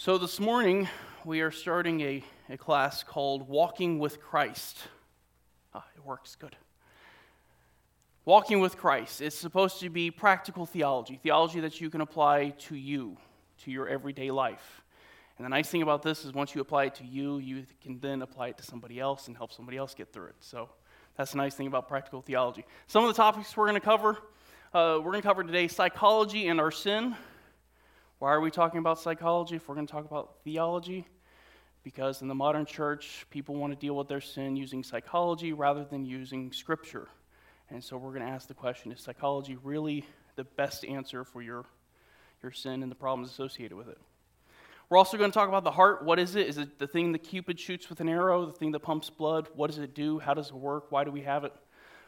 So, this morning we are starting a, a class called Walking with Christ. Ah, it works good. Walking with Christ. It's supposed to be practical theology, theology that you can apply to you, to your everyday life. And the nice thing about this is once you apply it to you, you can then apply it to somebody else and help somebody else get through it. So that's the nice thing about practical theology. Some of the topics we're going to cover uh, we're going to cover today psychology and our sin. Why are we talking about psychology if we're going to talk about theology? Because in the modern church, people want to deal with their sin using psychology rather than using scripture. And so we're going to ask the question is psychology really the best answer for your, your sin and the problems associated with it? We're also going to talk about the heart. What is it? Is it the thing that Cupid shoots with an arrow, the thing that pumps blood? What does it do? How does it work? Why do we have it?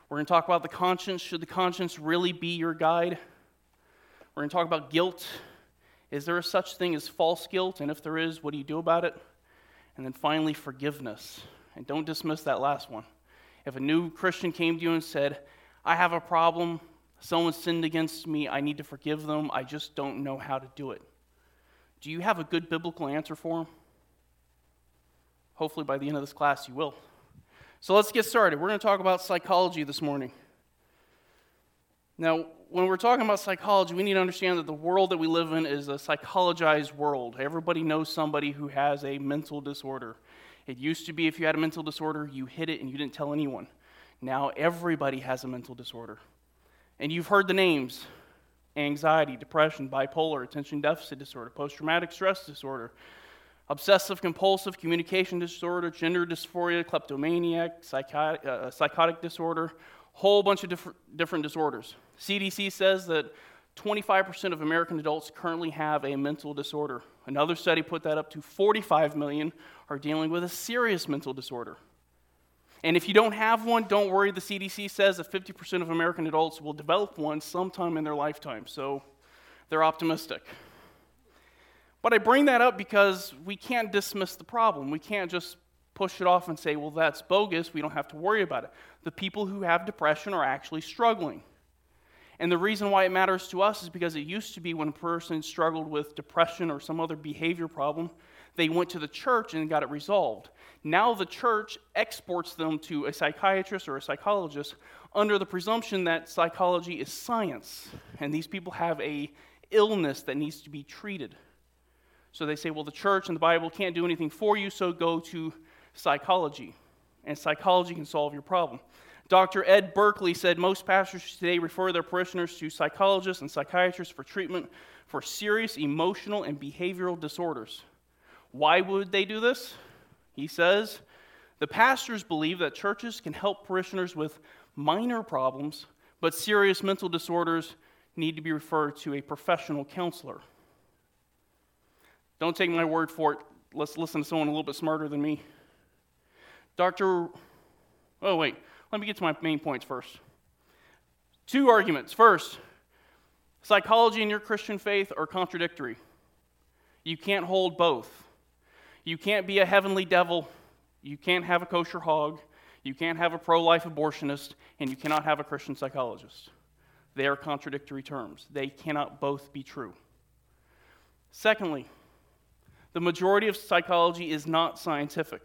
We're going to talk about the conscience. Should the conscience really be your guide? We're going to talk about guilt is there a such thing as false guilt? And if there is, what do you do about it? And then finally, forgiveness. And don't dismiss that last one. If a new Christian came to you and said, I have a problem, someone sinned against me, I need to forgive them, I just don't know how to do it. Do you have a good biblical answer for them? Hopefully, by the end of this class, you will. So let's get started. We're going to talk about psychology this morning. Now, when we're talking about psychology, we need to understand that the world that we live in is a psychologized world. Everybody knows somebody who has a mental disorder. It used to be if you had a mental disorder, you hid it and you didn't tell anyone. Now everybody has a mental disorder. And you've heard the names anxiety, depression, bipolar, attention deficit disorder, post traumatic stress disorder, obsessive compulsive communication disorder, gender dysphoria, kleptomaniac, uh, psychotic disorder, whole bunch of different, different disorders. CDC says that 25% of American adults currently have a mental disorder. Another study put that up to 45 million are dealing with a serious mental disorder. And if you don't have one, don't worry. The CDC says that 50% of American adults will develop one sometime in their lifetime. So they're optimistic. But I bring that up because we can't dismiss the problem. We can't just push it off and say, well, that's bogus. We don't have to worry about it. The people who have depression are actually struggling. And the reason why it matters to us is because it used to be when a person struggled with depression or some other behavior problem, they went to the church and got it resolved. Now the church exports them to a psychiatrist or a psychologist under the presumption that psychology is science and these people have a illness that needs to be treated. So they say, well, the church and the Bible can't do anything for you, so go to psychology. And psychology can solve your problem. Dr. Ed Bulkley said most pastors today refer their parishioners to psychologists and psychiatrists for treatment for serious emotional and behavioral disorders. Why would they do this? He says the pastors believe that churches can help parishioners with minor problems, but serious mental disorders need to be referred to a professional counselor. Don't take my word for it. Let's listen to someone a little bit smarter than me. Dr. Oh, wait. Let me get to my main points first. Two arguments. First, psychology and your Christian faith are contradictory. You can't hold both. You can't be a heavenly devil. You can't have a kosher hog. You can't have a pro life abortionist. And you cannot have a Christian psychologist. They are contradictory terms. They cannot both be true. Secondly, the majority of psychology is not scientific.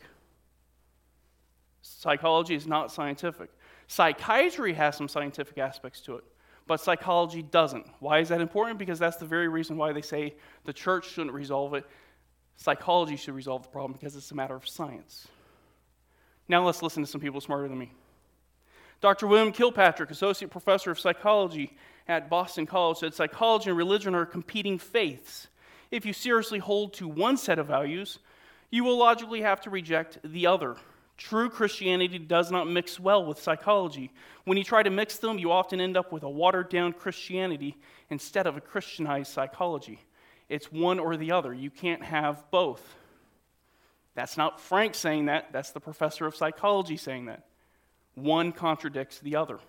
Psychology is not scientific. Psychiatry has some scientific aspects to it, but psychology doesn't. Why is that important? Because that's the very reason why they say the church shouldn't resolve it. Psychology should resolve the problem because it's a matter of science. Now let's listen to some people smarter than me. Dr. William Kilpatrick, Associate Professor of Psychology at Boston College, said psychology and religion are competing faiths. If you seriously hold to one set of values, you will logically have to reject the other. True Christianity does not mix well with psychology. When you try to mix them, you often end up with a watered down Christianity instead of a Christianized psychology. It's one or the other. You can't have both. That's not Frank saying that, that's the professor of psychology saying that. One contradicts the other.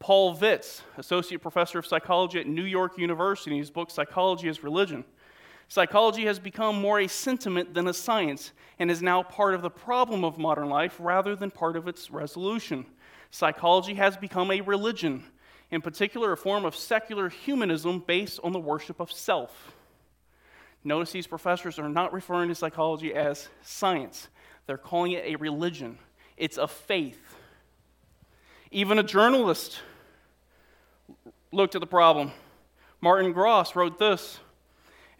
Paul Vitz, associate professor of psychology at New York University, in his book Psychology as Religion, Psychology has become more a sentiment than a science and is now part of the problem of modern life rather than part of its resolution. Psychology has become a religion, in particular, a form of secular humanism based on the worship of self. Notice these professors are not referring to psychology as science, they're calling it a religion. It's a faith. Even a journalist looked at the problem. Martin Gross wrote this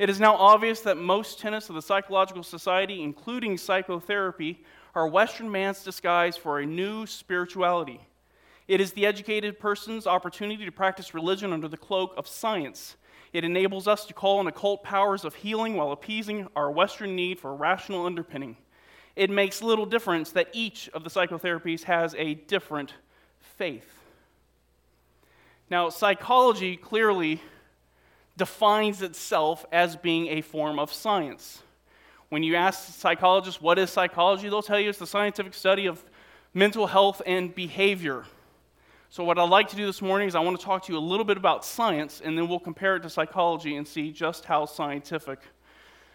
It is now obvious that most tenets of the psychological society, including psychotherapy, are Western man's disguise for a new spirituality. It is the educated person's opportunity to practice religion under the cloak of science. It enables us to call on occult powers of healing while appeasing our Western need for rational underpinning. It makes little difference that each of the psychotherapies has a different faith. Now, psychology clearly defines itself as being a form of science. When you ask psychologists what is psychology, they'll tell you it's the scientific study of mental health and behavior. So, what I'd like to do this morning is I want to talk to you a little bit about science, and then we'll compare it to psychology and see just how scientific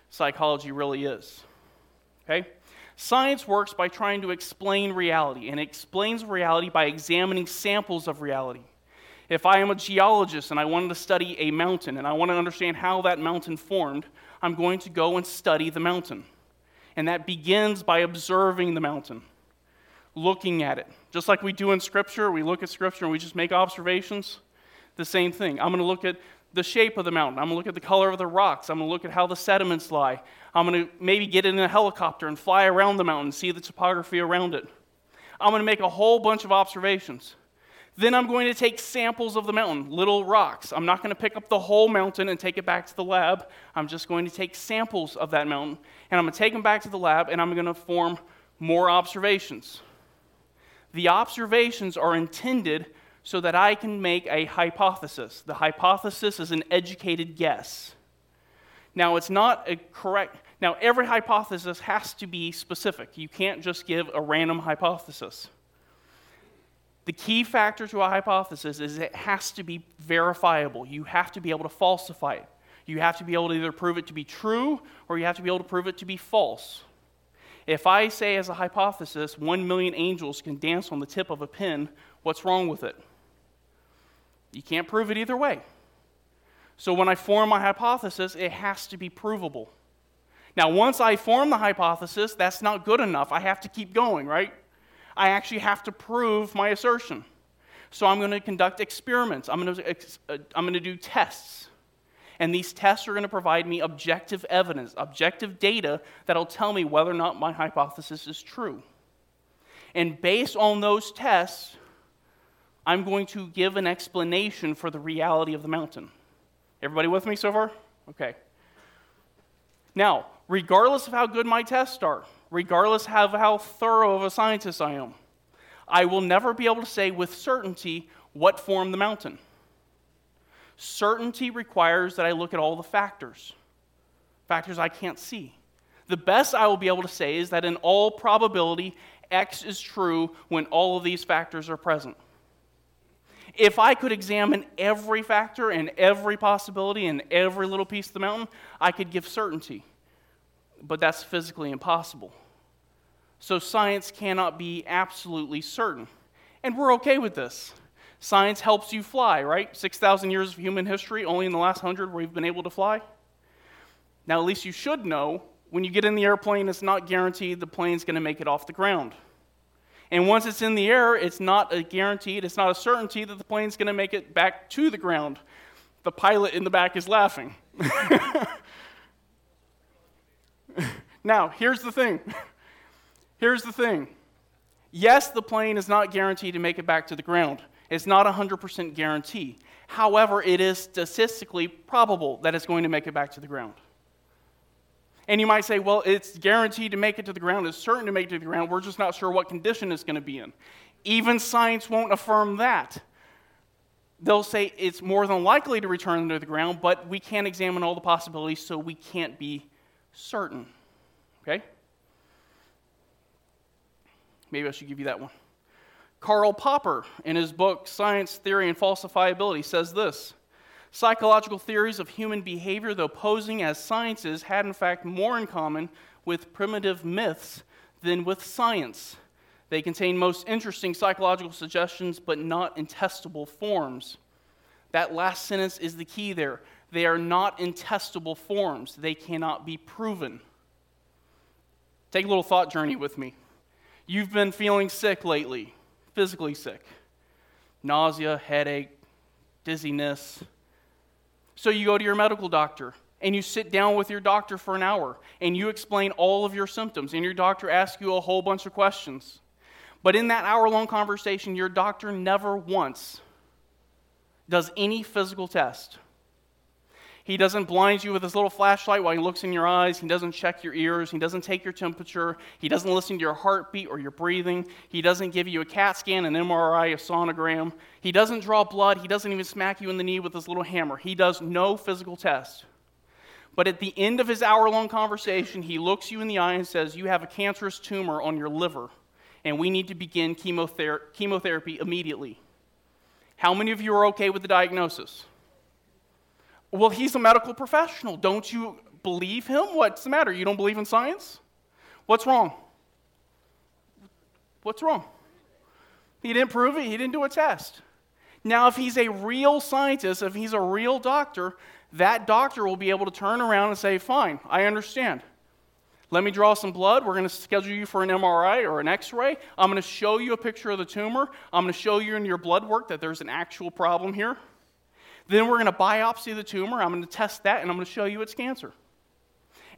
psychology really is. Okay? Science works by trying to explain reality, and it explains reality by examining samples of reality. If I am a geologist and I wanted to study a mountain and I want to understand how that mountain formed, I'm going to go and study the mountain. And that begins by observing the mountain, looking at it. Just like we do in Scripture, we look at Scripture and we just make observations. The same thing. I'm going to look at the shape of the mountain. I'm going to look at the color of the rocks. I'm going to look at how the sediments lie. I'm going to maybe get in a helicopter and fly around the mountain and see the topography around it. I'm going to make a whole bunch of observations. Then I'm going to take samples of the mountain, little rocks. I'm not going to pick up the whole mountain and take it back to the lab. I'm just going to take samples of that mountain, and I'm going to take them back to the lab, and I'm going to form more observations. The observations are intended so that I can make a hypothesis. The hypothesis is an educated guess. Now, it's not a correct, now, every hypothesis has to be specific. You can't just give a random hypothesis. The key factor to a hypothesis is it has to be verifiable. You have to be able to falsify it. You have to be able to either prove it to be true or you have to be able to prove it to be false. If I say as a hypothesis, one million angels can dance on the tip of a pin, what's wrong with it? You can't prove it either way. So when I form my hypothesis, it has to be provable. Now, once I form the hypothesis, that's not good enough. I have to keep going, right? I actually have to prove my assertion. So I'm going to conduct experiments. I'm going to, uh, I'm going to do tests. And these tests are going to provide me objective evidence, objective data that'll tell me whether or not my hypothesis is true. And based on those tests, I'm going to give an explanation for the reality of the mountain. Everybody with me so far? Okay. Now, regardless of how good my tests are, regardless of how thorough of a scientist I am. I will never be able to say with certainty what formed the mountain. Certainty requires that I look at all the factors, factors I can't see. The best I will be able to say is that in all probability, X is true when all of these factors are present. If I could examine every factor and every possibility and every little piece of the mountain, I could give certainty. But that's physically impossible. So science cannot be absolutely certain. And we're okay with this. Science helps you fly, right? 6,000 years of human history, only in the last 100 where we've been able to fly. Now, at least you should know when you get in the airplane, it's not guaranteed the plane's going to make it off the ground. And once it's in the air, it's not a guaranteed, it's not a certainty that the plane's going to make it back to the ground. The pilot in the back is laughing. now, here's the thing Here's the thing yes, the plane is not guaranteed to make it back to the ground, it's not a 100% guarantee. However, it is statistically probable that it's going to make it back to the ground. And you might say, well, it's guaranteed to make it to the ground, it's certain to make it to the ground, we're just not sure what condition it's going to be in. Even science won't affirm that. They'll say it's more than likely to return to the ground, but we can't examine all the possibilities, so we can't be certain. Okay? Maybe I should give you that one. Karl Popper, in his book Science, Theory, and Falsifiability, says this Psychological theories of human behavior, though posing as sciences, had in fact more in common with primitive myths than with science. They contain most interesting psychological suggestions, but not in testable forms. That last sentence is the key there. They are not in testable forms, they cannot be proven. Take a little thought journey with me. You've been feeling sick lately, physically sick nausea, headache, dizziness. So you go to your medical doctor and you sit down with your doctor for an hour and you explain all of your symptoms, and your doctor asks you a whole bunch of questions. But in that hour long conversation, your doctor never once does any physical test. He doesn't blind you with his little flashlight while he looks in your eyes. He doesn't check your ears. He doesn't take your temperature. He doesn't listen to your heartbeat or your breathing. He doesn't give you a CAT scan, an MRI, a sonogram. He doesn't draw blood. He doesn't even smack you in the knee with his little hammer. He does no physical test. But at the end of his hour long conversation, he looks you in the eye and says, You have a cancerous tumor on your liver, and we need to begin chemother- chemotherapy immediately. How many of you are okay with the diagnosis? Well, he's a medical professional. Don't you believe him? What's the matter? You don't believe in science? What's wrong? What's wrong? He didn't prove it, he didn't do a test. Now, if he's a real scientist, if he's a real doctor, that doctor will be able to turn around and say, Fine, I understand. Let me draw some blood. We're going to schedule you for an MRI or an x ray. I'm going to show you a picture of the tumor. I'm going to show you in your blood work that there's an actual problem here. Then we're going to biopsy the tumor. I'm going to test that, and I'm going to show you it's cancer.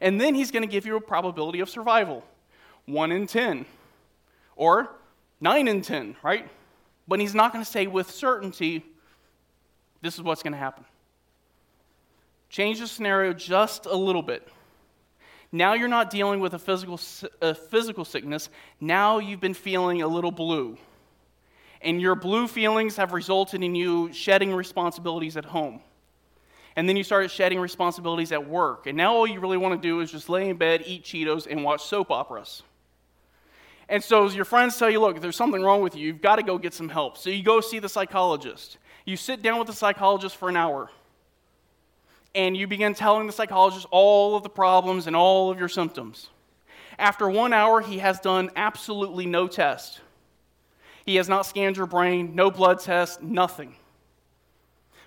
And then he's going to give you a probability of survival 1 in 10 or 9 in 10, right? But he's not going to say with certainty, this is what's going to happen. Change the scenario just a little bit. Now you're not dealing with a physical, a physical sickness. Now you've been feeling a little blue and your blue feelings have resulted in you shedding responsibilities at home. And then you started shedding responsibilities at work. And now all you really want to do is just lay in bed, eat Cheetos, and watch soap operas. And so your friends tell you, look, there's something wrong with you, you've got to go get some help. So you go see the psychologist. You sit down with the psychologist for an hour. And you begin telling the psychologist all of the problems and all of your symptoms. After one hour, he has done absolutely no test. He has not scanned your brain, no blood test, nothing.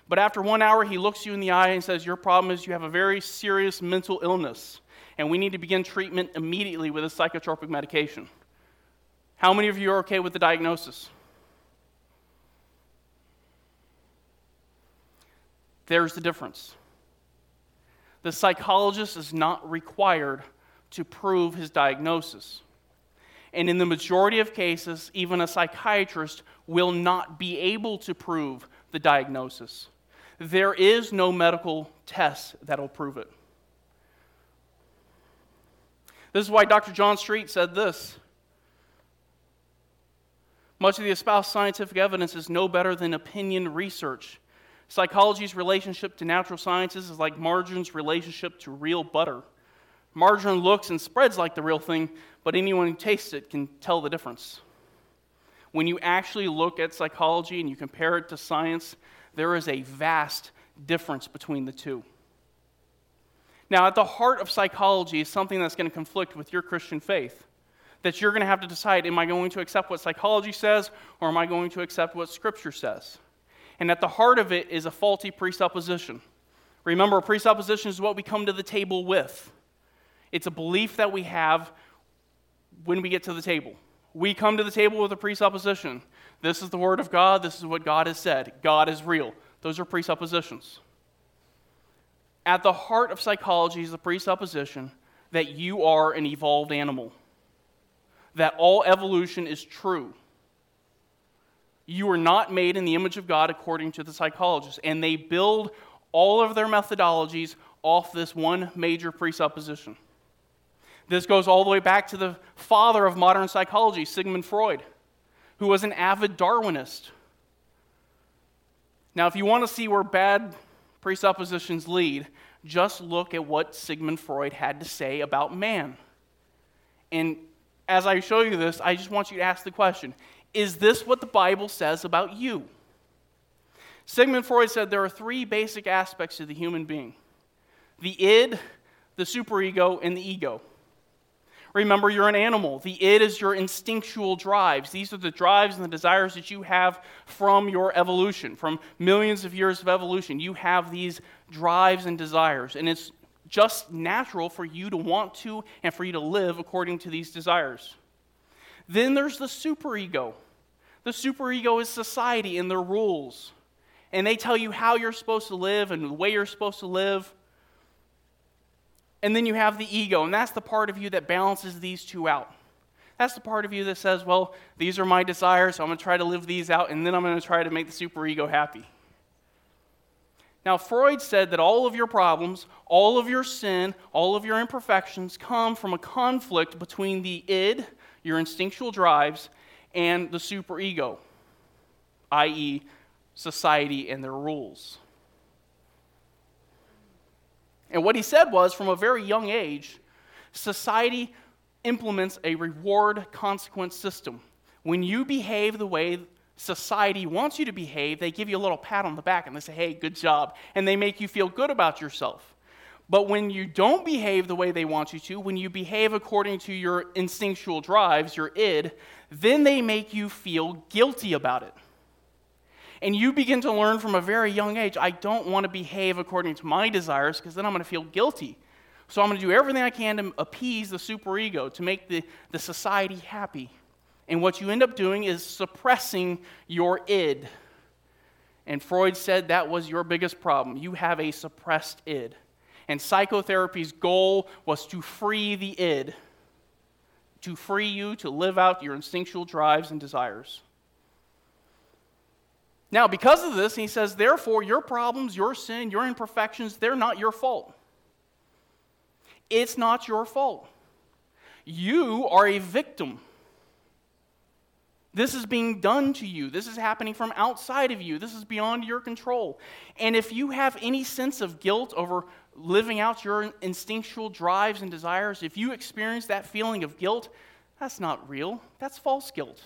But after one hour, he looks you in the eye and says, Your problem is you have a very serious mental illness, and we need to begin treatment immediately with a psychotropic medication. How many of you are okay with the diagnosis? There's the difference. The psychologist is not required to prove his diagnosis. And in the majority of cases, even a psychiatrist will not be able to prove the diagnosis. There is no medical test that'll prove it. This is why Dr. John Street said this. Much of the espoused scientific evidence is no better than opinion research. Psychology's relationship to natural sciences is like margarine's relationship to real butter. Margarine looks and spreads like the real thing, but anyone who tastes it can tell the difference. When you actually look at psychology and you compare it to science, there is a vast difference between the two. Now, at the heart of psychology is something that's going to conflict with your Christian faith. That you're going to have to decide am I going to accept what psychology says or am I going to accept what Scripture says? And at the heart of it is a faulty presupposition. Remember, a presupposition is what we come to the table with. It's a belief that we have when we get to the table. We come to the table with a presupposition. This is the Word of God. This is what God has said. God is real. Those are presuppositions. At the heart of psychology is the presupposition that you are an evolved animal, that all evolution is true. You are not made in the image of God according to the psychologists, and they build all of their methodologies off this one major presupposition. This goes all the way back to the father of modern psychology, Sigmund Freud, who was an avid Darwinist. Now, if you want to see where bad presuppositions lead, just look at what Sigmund Freud had to say about man. And as I show you this, I just want you to ask the question Is this what the Bible says about you? Sigmund Freud said there are three basic aspects to the human being the id, the superego, and the ego. Remember, you're an animal. The id is your instinctual drives. These are the drives and the desires that you have from your evolution, from millions of years of evolution. You have these drives and desires, and it's just natural for you to want to and for you to live according to these desires. Then there's the superego. The superego is society and their rules. And they tell you how you're supposed to live and the way you're supposed to live. And then you have the ego, and that's the part of you that balances these two out. That's the part of you that says, well, these are my desires, so I'm going to try to live these out, and then I'm going to try to make the superego happy. Now, Freud said that all of your problems, all of your sin, all of your imperfections come from a conflict between the id, your instinctual drives, and the superego, i.e., society and their rules. And what he said was from a very young age, society implements a reward consequence system. When you behave the way society wants you to behave, they give you a little pat on the back and they say, hey, good job. And they make you feel good about yourself. But when you don't behave the way they want you to, when you behave according to your instinctual drives, your id, then they make you feel guilty about it. And you begin to learn from a very young age I don't want to behave according to my desires because then I'm going to feel guilty. So I'm going to do everything I can to appease the superego, to make the, the society happy. And what you end up doing is suppressing your id. And Freud said that was your biggest problem. You have a suppressed id. And psychotherapy's goal was to free the id, to free you to live out your instinctual drives and desires. Now, because of this, he says, therefore, your problems, your sin, your imperfections, they're not your fault. It's not your fault. You are a victim. This is being done to you. This is happening from outside of you. This is beyond your control. And if you have any sense of guilt over living out your instinctual drives and desires, if you experience that feeling of guilt, that's not real. That's false guilt.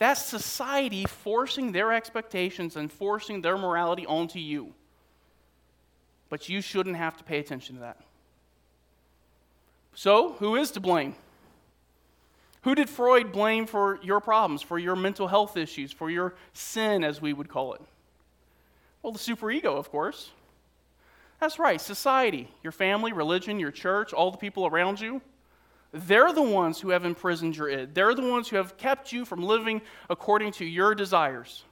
That's society forcing their expectations and forcing their morality onto you. But you shouldn't have to pay attention to that. So, who is to blame? Who did Freud blame for your problems, for your mental health issues, for your sin, as we would call it? Well, the superego, of course. That's right, society, your family, religion, your church, all the people around you. They're the ones who have imprisoned your id. They're the ones who have kept you from living according to your desires.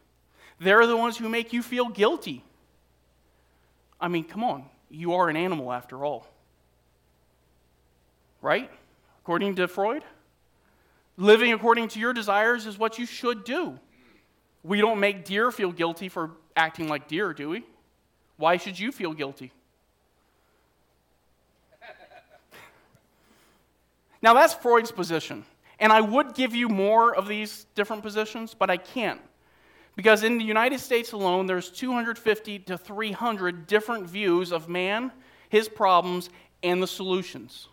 They're the ones who make you feel guilty. I mean, come on. You are an animal after all. Right? According to Freud? Living according to your desires is what you should do. We don't make deer feel guilty for acting like deer, do we? Why should you feel guilty? Now, that's Freud's position. And I would give you more of these different positions, but I can't. Because in the United States alone, there's 250 to 300 different views of man, his problems, and the solutions.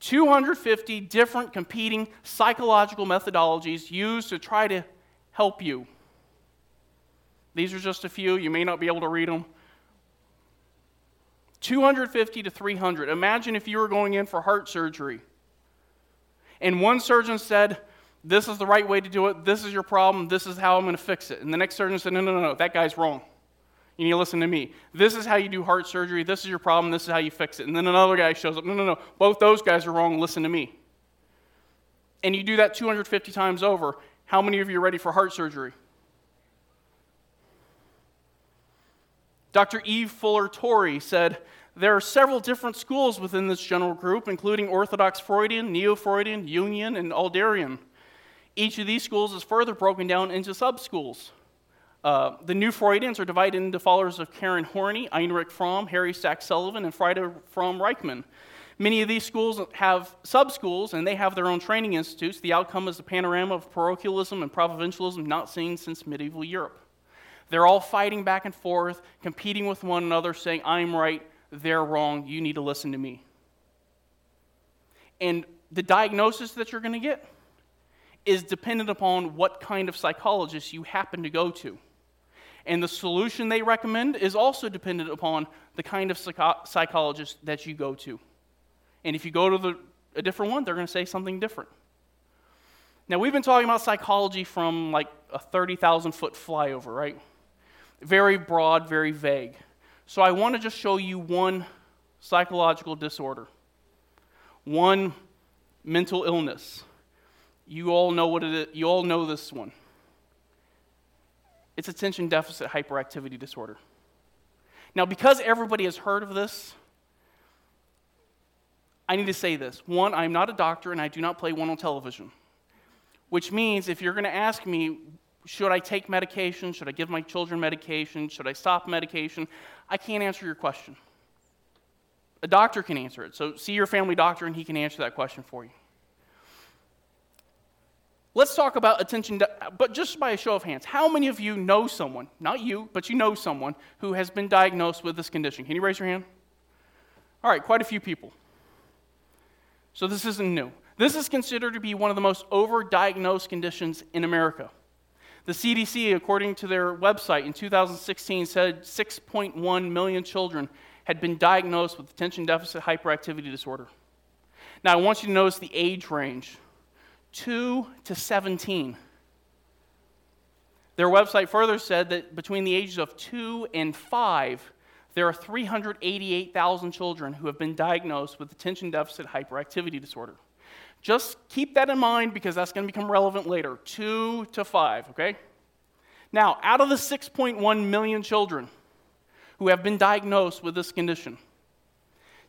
250 different competing psychological methodologies used to try to help you. These are just a few. You may not be able to read them. 250 to 300. Imagine if you were going in for heart surgery and one surgeon said, This is the right way to do it. This is your problem. This is how I'm going to fix it. And the next surgeon said, No, no, no, no. That guy's wrong. You need to listen to me. This is how you do heart surgery. This is your problem. This is how you fix it. And then another guy shows up. No, no, no. Both those guys are wrong. Listen to me. And you do that 250 times over. How many of you are ready for heart surgery? Dr. Eve Fuller Torrey said, there are several different schools within this general group, including Orthodox Freudian, Neo Freudian, Jungian, and Adlerian. Each of these schools is further broken down into subschools. Uh, the new Freudians are divided into followers of Karen Horney, Erich Fromm, Harry Stack Sullivan, and Frieda Fromm Reichmann. Many of these schools have sub-schools, and they have their own training institutes. The outcome is a panorama of parochialism and provincialism not seen since medieval Europe. They're all fighting back and forth, competing with one another, saying, I'm right, they're wrong, you need to listen to me. And the diagnosis that you're going to get is dependent upon what kind of psychologist you happen to go to. And the solution they recommend is also dependent upon the kind of psycho- psychologist that you go to. And if you go to the a different one, they're going to say something different. Now, we've been talking about psychology from like a 30,000 foot flyover, right? Very broad, very vague. So, I want to just show you one psychological disorder, one mental illness. You all know what it is. You all know this one. It's attention deficit hyperactivity disorder. Now, because everybody has heard of this, I need to say this. One, I'm not a doctor and I do not play one on television, which means if you're going to ask me, should I take medication? Should I give my children medication? Should I stop medication? I can't answer your question. A doctor can answer it. So see your family doctor and he can answer that question for you. Let's talk about attention, but just by a show of hands, how many of you know someone, not you, but you know someone who has been diagnosed with this condition? Can you raise your hand? All right, quite a few people. So this isn't new. This is considered to be one of the most overdiagnosed conditions in America. The CDC, according to their website in 2016, said 6.1 million children had been diagnosed with attention deficit hyperactivity disorder. Now, I want you to notice the age range 2 to 17. Their website further said that between the ages of 2 and 5, there are 388,000 children who have been diagnosed with attention deficit hyperactivity disorder. Just keep that in mind because that's going to become relevant later. Two to five, okay? Now, out of the 6.1 million children who have been diagnosed with this condition,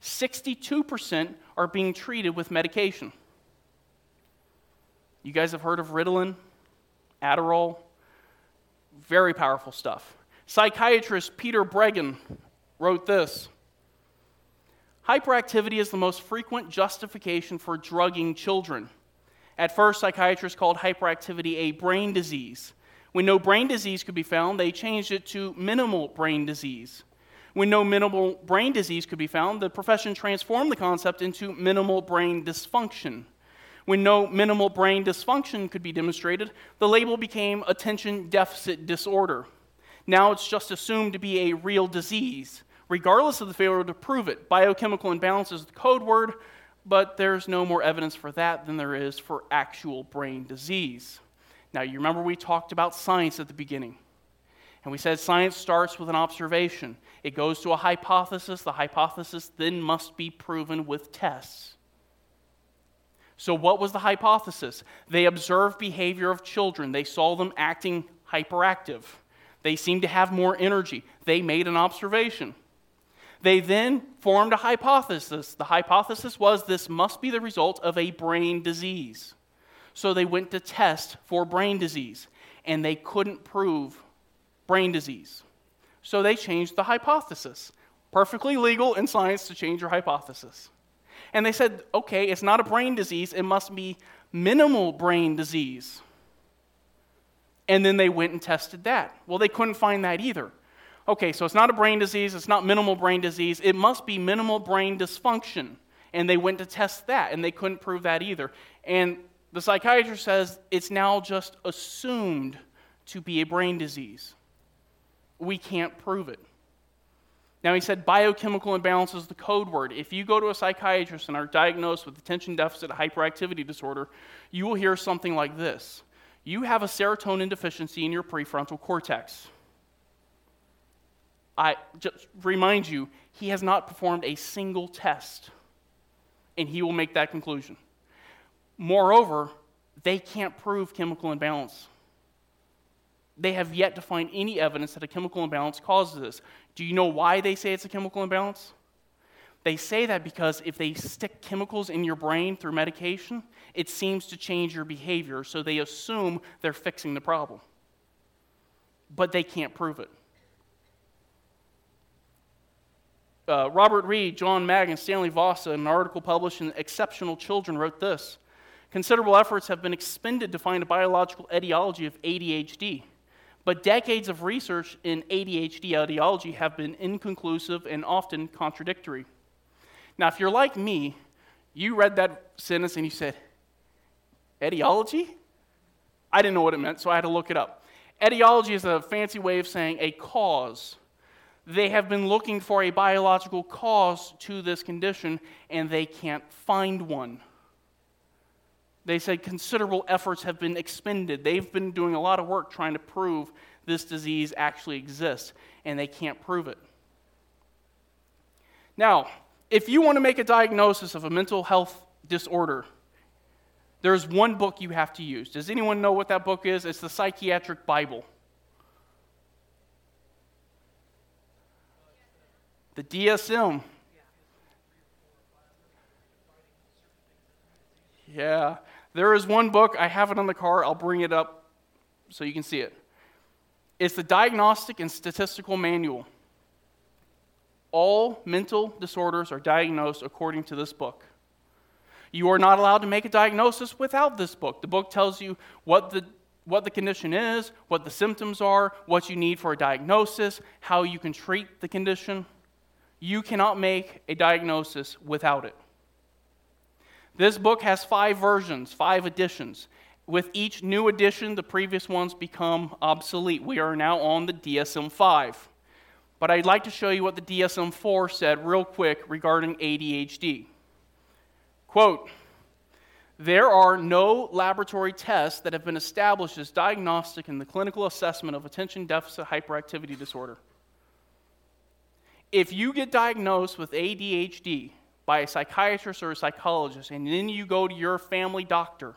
62% are being treated with medication. You guys have heard of Ritalin, Adderall? Very powerful stuff. Psychiatrist Peter Breggin wrote this Hyperactivity is the most frequent justification for drugging children. At first, psychiatrists called hyperactivity a brain disease. When no brain disease could be found, they changed it to minimal brain disease. When no minimal brain disease could be found, the profession transformed the concept into minimal brain dysfunction. When no minimal brain dysfunction could be demonstrated, the label became attention deficit disorder. Now it's just assumed to be a real disease regardless of the failure to prove it. Biochemical imbalance is the code word, but there's no more evidence for that than there is for actual brain disease. Now, you remember we talked about science at the beginning. And we said science starts with an observation. It goes to a hypothesis. The hypothesis then must be proven with tests. So, what was the hypothesis? They observed behavior of children, they saw them acting hyperactive. They seemed to have more energy. They made an observation. They then formed a hypothesis. The hypothesis was this must be the result of a brain disease. So they went to test for brain disease, and they couldn't prove brain disease. So they changed the hypothesis. Perfectly legal in science to change your hypothesis. And they said, okay, it's not a brain disease, it must be minimal brain disease. And then they went and tested that. Well, they couldn't find that either okay, so it's not a brain disease, it's not minimal brain disease, it must be minimal brain dysfunction. And they went to test that, and they couldn't prove that either. And the psychiatrist says it's now just assumed to be a brain disease. We can't prove it. Now, he said biochemical imbalance is the code word. If you go to a psychiatrist and are diagnosed with attention deficit hyperactivity disorder, you will hear something like this You have a serotonin deficiency in your prefrontal cortex. I just remind you, he has not performed a single test, and he will make that conclusion. Moreover, they can't prove chemical imbalance. They have yet to find any evidence that a chemical imbalance causes this. Do you know why they say it's a chemical imbalance? They say that because if they stick chemicals in your brain through medication, it seems to change your behavior, so they assume they're fixing the problem. But they can't prove it. Uh, Robert Reid, John Maag, and Stanley Vasa, in an article published in Exceptional Children, wrote this Considerable efforts have been expended to find a biological etiology of ADHD, but decades of research in ADHD etiology have been inconclusive and often contradictory. Now, if you're like me, you read that sentence and you said, Etiology? I didn't know what it meant, so I had to look it up. Etiology is a fancy way of saying a cause they have been looking for a biological cause to this condition and they can't find one. They said considerable efforts have been expended. They've been doing a lot of work trying to prove this disease actually exists, and they can't prove it. Now, if you want to make a diagnosis of a mental health disorder, there's one book you have to use. Does anyone know what that book is? It's the Psychiatric Bible. The DSM. Yeah. There is one book, I have it on the car, I'll bring it up so you can see it. It's the Diagnostic and Statistical Manual. All mental disorders are diagnosed according to this book. You are not allowed to make a diagnosis without this book. The book tells you what the, what the condition is, what the symptoms are, what you need for a diagnosis, how you can treat the condition. You cannot make a diagnosis without it. This book has five versions, five editions. With each new edition, the previous ones become obsolete. We are now on the DSM 5. But I'd like to show you what the DSM 4 said real quick regarding ADHD. Quote There are no laboratory tests that have been established as diagnostic in the clinical assessment of attention deficit hyperactivity disorder. If you get diagnosed with ADHD by a psychiatrist or a psychologist, and then you go to your family doctor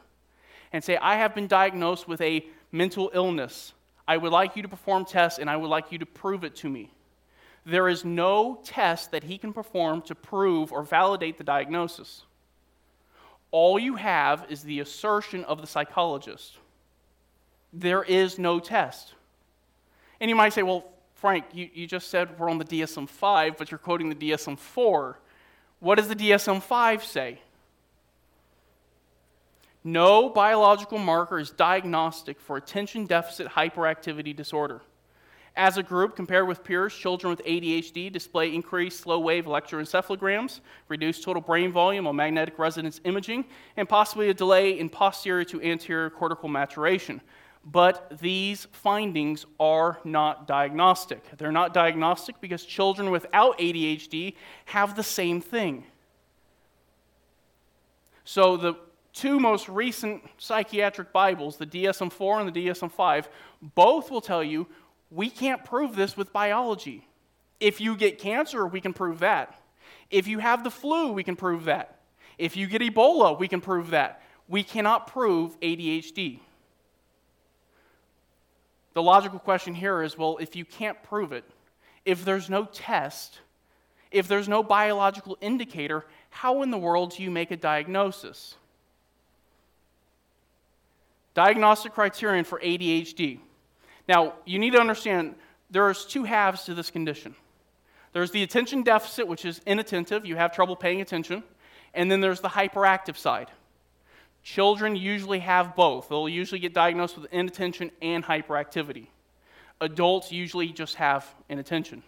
and say, I have been diagnosed with a mental illness, I would like you to perform tests and I would like you to prove it to me. There is no test that he can perform to prove or validate the diagnosis. All you have is the assertion of the psychologist. There is no test. And you might say, well, Frank, you, you just said we're on the DSM 5, but you're quoting the DSM 4. What does the DSM 5 say? No biological marker is diagnostic for attention deficit hyperactivity disorder. As a group, compared with peers, children with ADHD display increased slow wave electroencephalograms, reduced total brain volume on magnetic resonance imaging, and possibly a delay in posterior to anterior cortical maturation. But these findings are not diagnostic. They're not diagnostic because children without ADHD have the same thing. So the two most recent psychiatric Bibles, the DSM 4 and the DSM 5, both will tell you we can't prove this with biology. If you get cancer, we can prove that. If you have the flu, we can prove that. If you get Ebola, we can prove that. We cannot prove ADHD. The logical question here is well, if you can't prove it, if there's no test, if there's no biological indicator, how in the world do you make a diagnosis? Diagnostic criterion for ADHD. Now, you need to understand there's two halves to this condition. There's the attention deficit, which is inattentive, you have trouble paying attention, and then there's the hyperactive side. Children usually have both. They'll usually get diagnosed with inattention and hyperactivity. Adults usually just have inattention.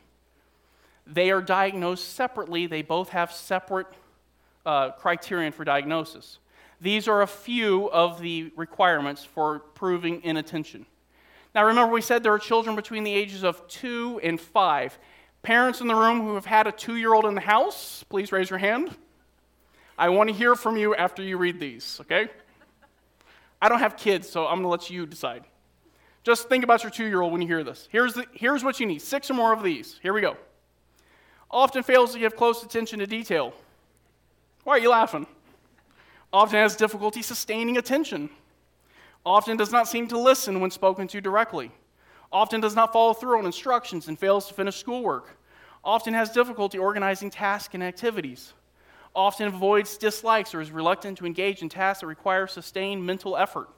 They are diagnosed separately, they both have separate uh, criterion for diagnosis. These are a few of the requirements for proving inattention. Now, remember, we said there are children between the ages of two and five. Parents in the room who have had a two year old in the house, please raise your hand. I want to hear from you after you read these, okay? I don't have kids, so I'm going to let you decide. Just think about your two year old when you hear this. Here's, the, here's what you need six or more of these. Here we go. Often fails to give close attention to detail. Why are you laughing? Often has difficulty sustaining attention often does not seem to listen when spoken to directly, often does not follow through on instructions and fails to finish schoolwork, often has difficulty organizing tasks and activities, often avoids dislikes or is reluctant to engage in tasks that require sustained mental effort,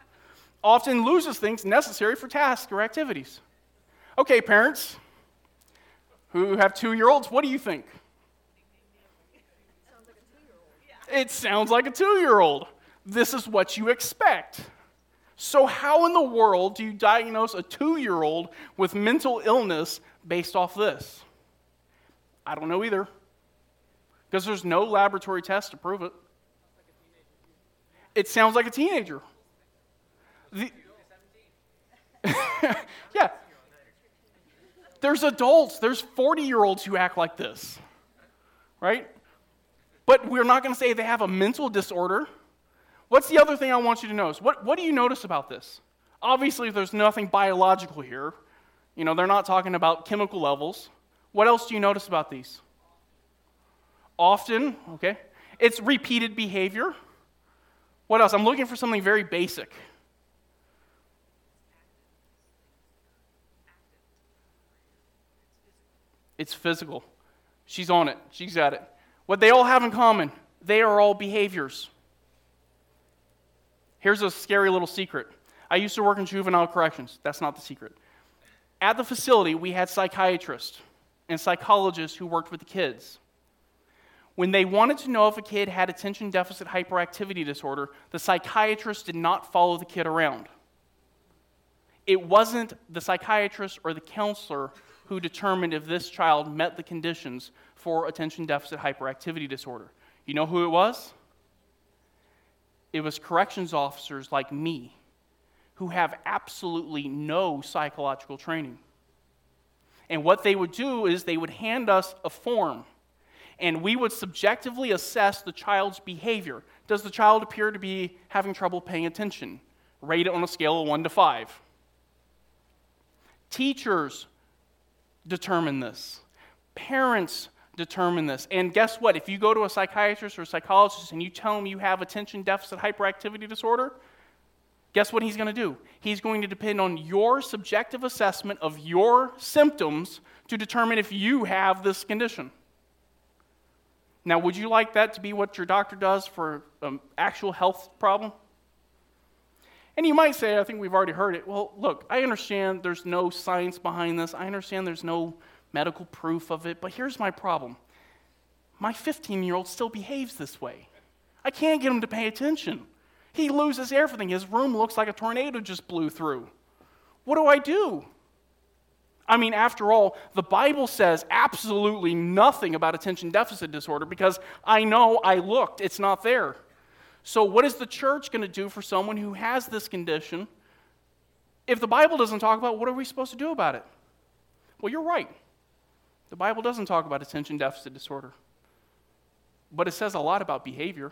often loses things necessary for tasks or activities. Okay, parents who have two year olds, what do you think? It sounds like a two year old. This is what you expect. So, how in the world do you diagnose a two year old with mental illness based off this? I don't know either. Because there's no laboratory test to prove it. It sounds like a teenager. The, yeah. There's adults, there's 40 year olds who act like this, right? But we're not going to say they have a mental disorder. What's the other thing I want you to notice? What, what do you notice about this? Obviously, there's nothing biological here. You know, they're not talking about chemical levels. What else do you notice about these? Often, okay, it's repeated behavior. What else? I'm looking for something very basic. It's physical. She's on it. She's got it. What they all have in common, they are all behaviors. Here's a scary little secret. I used to work in juvenile corrections. That's not the secret. At the facility, we had psychiatrists and psychologists who worked with the kids. When they wanted to know if a kid had attention deficit hyperactivity disorder, the psychiatrist did not follow the kid around. It wasn't the psychiatrist or the counselor who determined if this child met the conditions for attention deficit hyperactivity disorder. You know who it was? It was corrections officers like me who have absolutely no psychological training. And what they would do is they would hand us a form and we would subjectively assess the child's behavior. Does the child appear to be having trouble paying attention? Rate it on a scale of 1 to 5. Teachers determine this. Parents determine this. And guess what? If you go to a psychiatrist or a psychologist and you tell him you have attention deficit hyperactivity disorder, guess what he's going to do? He's going to depend on your subjective assessment of your symptoms to determine if you have this condition. Now, would you like that to be what your doctor does for an actual health problem? And you might say, I think we've already heard it. Well, look, I understand there's no science behind this. I understand there's no medical proof of it. But here's my problem my 15 year old still behaves this way. I can't get him to pay attention. He loses everything. His room looks like a tornado just blew through. What do I do? I mean, after all, the Bible says absolutely nothing about attention deficit disorder because I know I looked, it's not there. So, what is the church going to do for someone who has this condition? If the Bible doesn't talk about it, what are we supposed to do about it? Well, you're right. The Bible doesn't talk about attention deficit disorder, but it says a lot about behavior.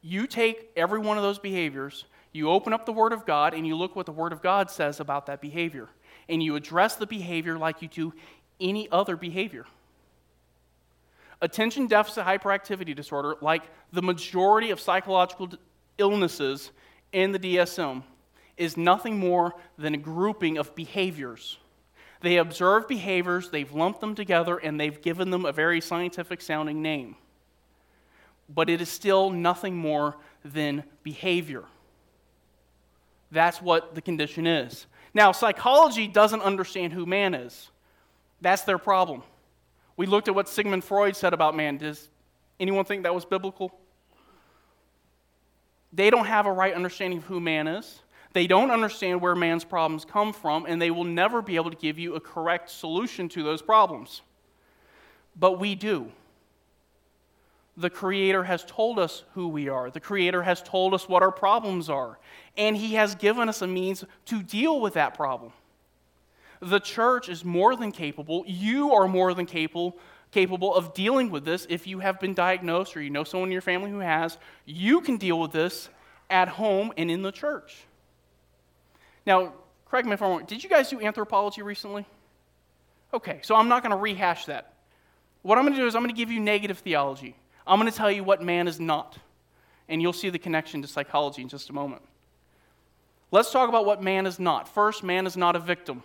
You take every one of those behaviors, you open up the Word of God, and you look what the Word of God says about that behavior. And you address the behavior like you do any other behavior. Attention deficit hyperactivity disorder, like the majority of psychological illnesses in the DSM, is nothing more than a grouping of behaviors. They observe behaviors, they've lumped them together, and they've given them a very scientific sounding name. But it is still nothing more than behavior. That's what the condition is. Now, psychology doesn't understand who man is. That's their problem. We looked at what Sigmund Freud said about man. Does anyone think that was biblical? They don't have a right understanding of who man is. They don't understand where man's problems come from, and they will never be able to give you a correct solution to those problems. But we do. The Creator has told us who we are. The Creator has told us what our problems are. And He has given us a means to deal with that problem. The church is more than capable, you are more than capable, capable of dealing with this if you have been diagnosed or you know someone in your family who has. You can deal with this at home and in the church. Now, correct me if I'm wrong, did you guys do anthropology recently? Okay, so I'm not going to rehash that. What I'm going to do is I'm going to give you negative theology. I'm going to tell you what man is not. And you'll see the connection to psychology in just a moment. Let's talk about what man is not. First, man is not a victim.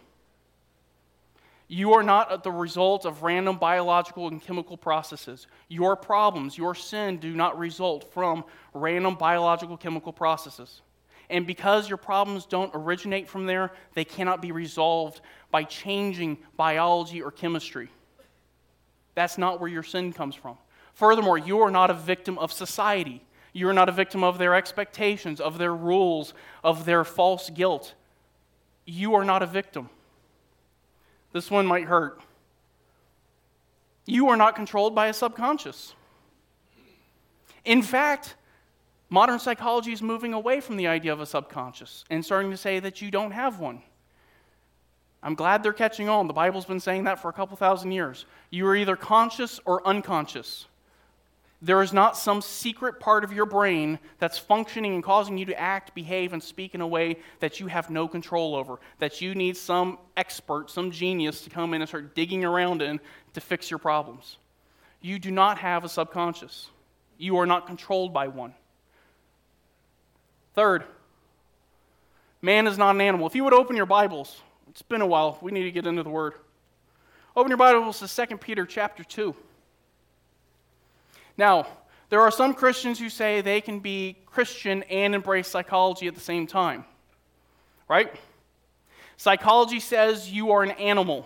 You are not the result of random biological and chemical processes. Your problems, your sin, do not result from random biological chemical processes. And because your problems don't originate from there, they cannot be resolved by changing biology or chemistry. That's not where your sin comes from. Furthermore, you are not a victim of society. You are not a victim of their expectations, of their rules, of their false guilt. You are not a victim. This one might hurt. You are not controlled by a subconscious. In fact, modern psychology is moving away from the idea of a subconscious and starting to say that you don't have one. I'm glad they're catching on. The Bible's been saying that for a couple thousand years. You are either conscious or unconscious. There is not some secret part of your brain that's functioning and causing you to act, behave, and speak in a way that you have no control over, that you need some expert, some genius to come in and start digging around in to fix your problems. You do not have a subconscious, you are not controlled by one. Third, man is not an animal. If you would open your Bibles, it's been a while, we need to get into the Word. Open your Bibles to 2 Peter chapter 2. Now, there are some Christians who say they can be Christian and embrace psychology at the same time. Right? Psychology says you are an animal.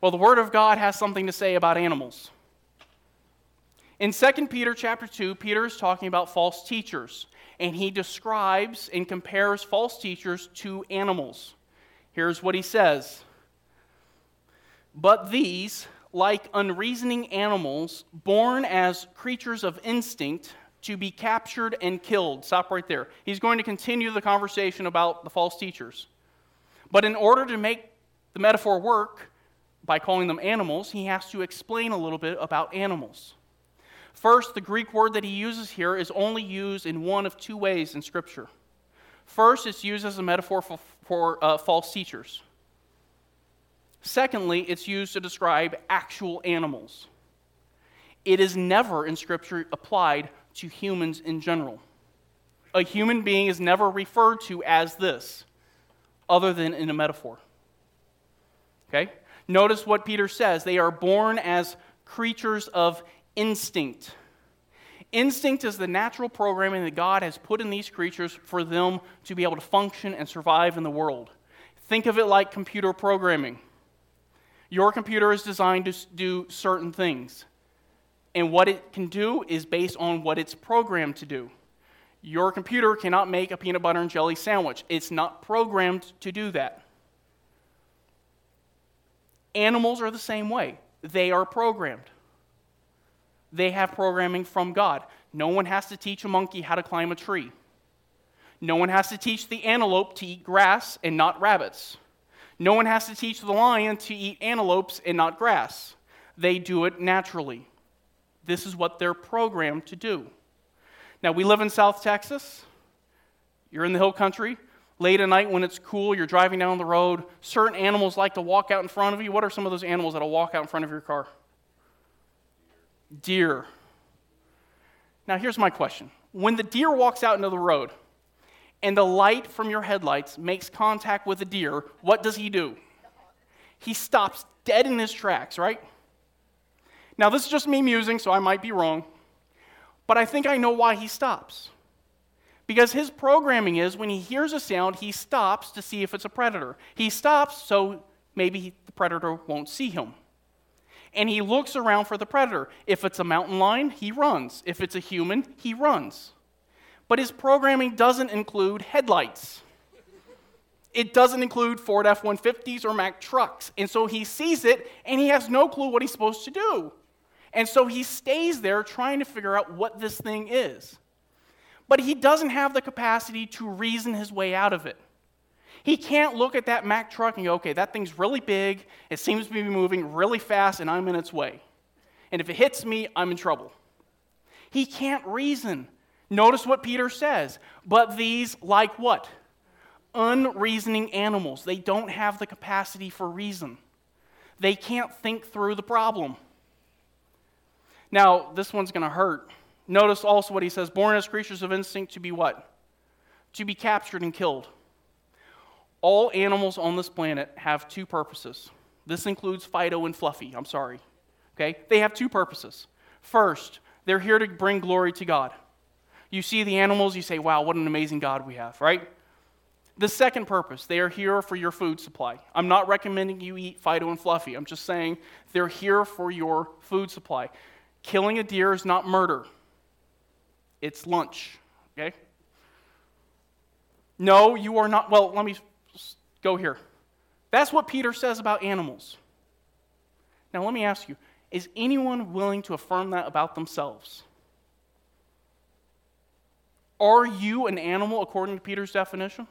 Well, the Word of God has something to say about animals. In 2 Peter chapter 2, Peter is talking about false teachers, and he describes and compares false teachers to animals. Here's what he says But these, like unreasoning animals, born as creatures of instinct, to be captured and killed. Stop right there. He's going to continue the conversation about the false teachers. But in order to make the metaphor work by calling them animals, he has to explain a little bit about animals. First, the Greek word that he uses here is only used in one of two ways in Scripture. First, it's used as a metaphor for, for uh, false teachers. Secondly, it's used to describe actual animals. It is never in Scripture applied to humans in general. A human being is never referred to as this, other than in a metaphor. Okay? Notice what Peter says they are born as creatures of instinct. Instinct is the natural programming that God has put in these creatures for them to be able to function and survive in the world. Think of it like computer programming. Your computer is designed to do certain things. And what it can do is based on what it's programmed to do. Your computer cannot make a peanut butter and jelly sandwich, it's not programmed to do that. Animals are the same way, they are programmed. They have programming from God. No one has to teach a monkey how to climb a tree. No one has to teach the antelope to eat grass and not rabbits. No one has to teach the lion to eat antelopes and not grass. They do it naturally. This is what they're programmed to do. Now, we live in South Texas. You're in the hill country. Late at night when it's cool, you're driving down the road. Certain animals like to walk out in front of you. What are some of those animals that'll walk out in front of your car? Deer. Now, here's my question. When the deer walks out into the road, and the light from your headlights makes contact with a deer, what does he do? He stops dead in his tracks, right? Now, this is just me musing, so I might be wrong, but I think I know why he stops. Because his programming is when he hears a sound, he stops to see if it's a predator. He stops so maybe the predator won't see him. And he looks around for the predator. If it's a mountain lion, he runs. If it's a human, he runs but his programming doesn't include headlights. It doesn't include Ford F 150s or Mack trucks. And so he sees it and he has no clue what he's supposed to do. And so he stays there trying to figure out what this thing is. But he doesn't have the capacity to reason his way out of it. He can't look at that Mack truck and go, okay, that thing's really big, it seems to be moving really fast, and I'm in its way. And if it hits me, I'm in trouble. He can't reason. Notice what Peter says. But these, like what? Unreasoning animals. They don't have the capacity for reason, they can't think through the problem. Now, this one's going to hurt. Notice also what he says born as creatures of instinct to be what? To be captured and killed. All animals on this planet have two purposes. This includes Fido and Fluffy. I'm sorry. Okay? They have two purposes. First, they're here to bring glory to God. You see the animals, you say, wow, what an amazing God we have, right? The second purpose, they are here for your food supply. I'm not recommending you eat Fido and Fluffy. I'm just saying they're here for your food supply. Killing a deer is not murder, it's lunch, okay? No, you are not. Well, let me go here. That's what Peter says about animals. Now, let me ask you is anyone willing to affirm that about themselves? Are you an animal according to Peter's definition?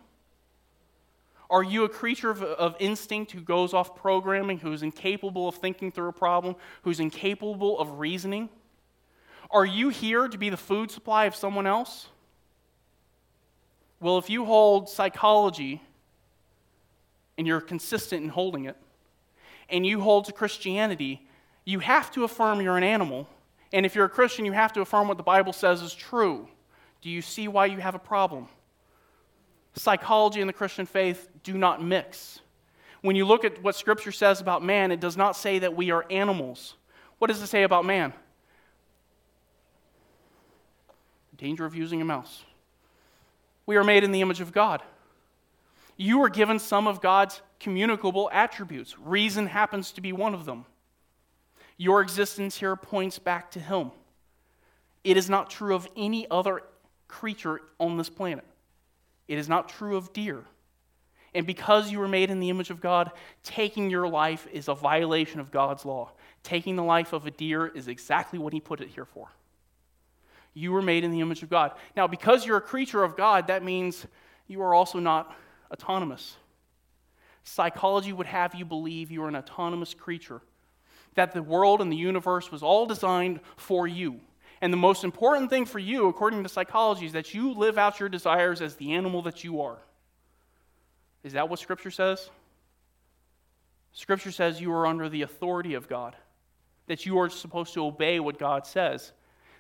Are you a creature of, of, instinct who goes off programming, who's incapable of thinking through a problem, who's incapable of reasoning? Are you here to be the food supply of someone else? Well, if you hold psychology and you're consistent in holding it, and you hold to Christianity, you have to affirm you're an animal. And if you're a Christian, you have to affirm what the Bible says is true. Do you see why you have a problem? Psychology and the Christian faith do not mix. When you look at what Scripture says about man, it does not say that we are animals. What does it say about man? The danger of using a mouse. We are made in the image of God. You are given some of God's communicable attributes. Reason happens to be one of them. Your existence here points back to Him. It is not true of any other creature on this planet. It is not true of deer. And because you were made in the image of God, taking your life is a violation of God's law. Taking the life of a deer is exactly what He put it here for. You were made in the image of God. Now, because you're a creature of God, that means you are also not autonomous. Psychology would have you believe you are an autonomous creature, that the world and the universe was all designed for you. And the most important thing for you, according to psychology, is that you live out your desires as the animal that you are. Is that what Scripture says? Scripture says you are under the authority of God, that you are supposed to obey what God says.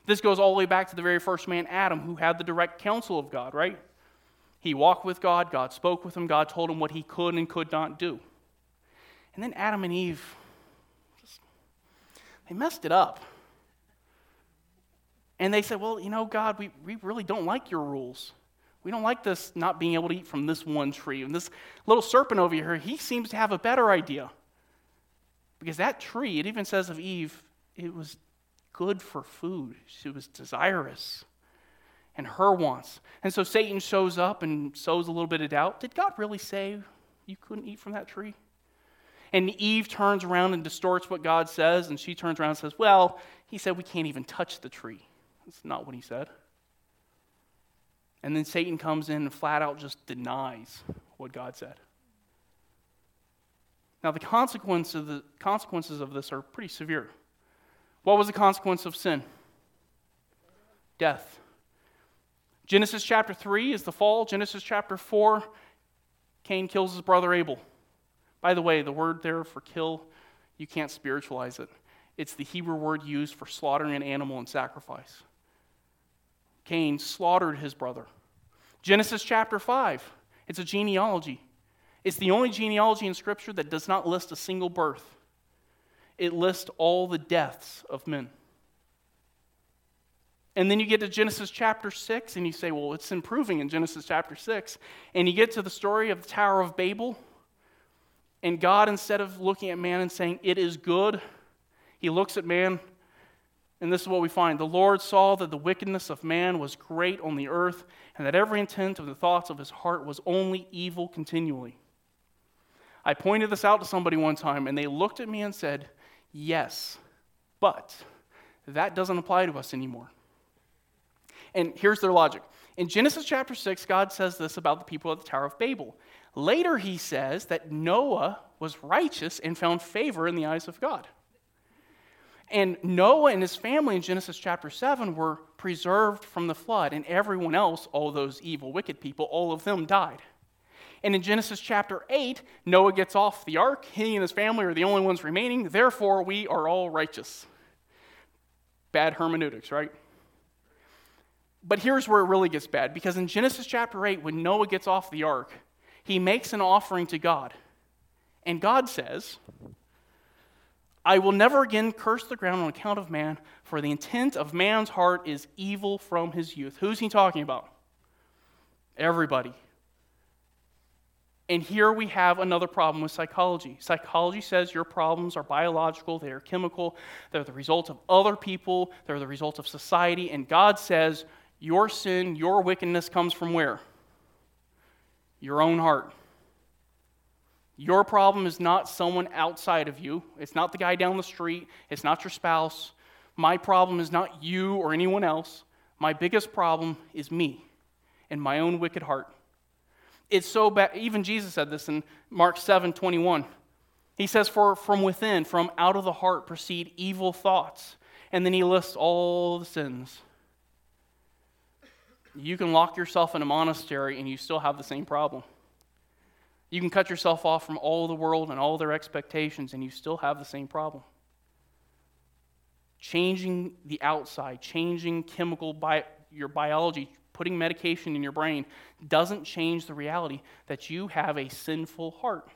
This goes all the way back to the very first man, Adam, who had the direct counsel of God, right? He walked with God, God spoke with him, God told him what he could and could not do. And then Adam and Eve, just, they messed it up. And they said, Well, you know, God, we, we really don't like your rules. We don't like this not being able to eat from this one tree. And this little serpent over here, he seems to have a better idea. Because that tree, it even says of Eve, it was good for food. She was desirous and her wants. And so Satan shows up and sows a little bit of doubt. Did God really say you couldn't eat from that tree? And Eve turns around and distorts what God says, and she turns around and says, Well, he said we can't even touch the tree. That's not what he said. And then Satan comes in and flat out just denies what God said. Now, the consequence of the consequences of this are pretty severe. What was the consequence of sin? Death. Genesis chapter 3 is the fall. Genesis chapter 4, Cain kills his brother Abel. By the way, the word there for kill, you can't spiritualize it. It's the Hebrew word used for slaughtering an animal and sacrifice. Cain slaughtered his brother. Genesis chapter 5, it's a genealogy. It's the only genealogy in Scripture that does not list a single birth, it lists all the deaths of men. And then you get to Genesis chapter 6, and you say, well, it's improving in Genesis chapter 6. And you get to the story of the Tower of Babel. And God, instead of looking at man and saying, it is good, he looks at man, and this is what we find. The Lord saw that the wickedness of man was great on the earth, and that every intent of the thoughts of his heart was only evil continually. I pointed this out to somebody one time, and they looked at me and said, Yes, but that doesn't apply to us anymore. And here's their logic. In Genesis chapter 6, God says this about the people at the Tower of Babel. Later, he says that Noah was righteous and found favor in the eyes of God. And Noah and his family in Genesis chapter 7 were preserved from the flood, and everyone else, all those evil, wicked people, all of them died. And in Genesis chapter 8, Noah gets off the ark. He and his family are the only ones remaining. Therefore, we are all righteous. Bad hermeneutics, right? But here's where it really gets bad because in Genesis chapter 8, when Noah gets off the ark, he makes an offering to God. And God says, I will never again curse the ground on account of man, for the intent of man's heart is evil from his youth. Who's he talking about? Everybody. And here we have another problem with psychology. Psychology says your problems are biological, they are chemical, they're the result of other people, they're the result of society, and God says your sin, your wickedness comes from where? Your own heart. Your problem is not someone outside of you. It's not the guy down the street. It's not your spouse. My problem is not you or anyone else. My biggest problem is me and my own wicked heart. It's so bad. Even Jesus said this in Mark 7 21. He says, For from within, from out of the heart, proceed evil thoughts and then he lists all the sins. You can lock yourself in a monastery and you still have the same problem. You can cut yourself off from all the world and all their expectations and you still have the same problem. Changing the outside, changing chemical bi- your biology, putting medication in your brain doesn't change the reality that you have a sinful heart.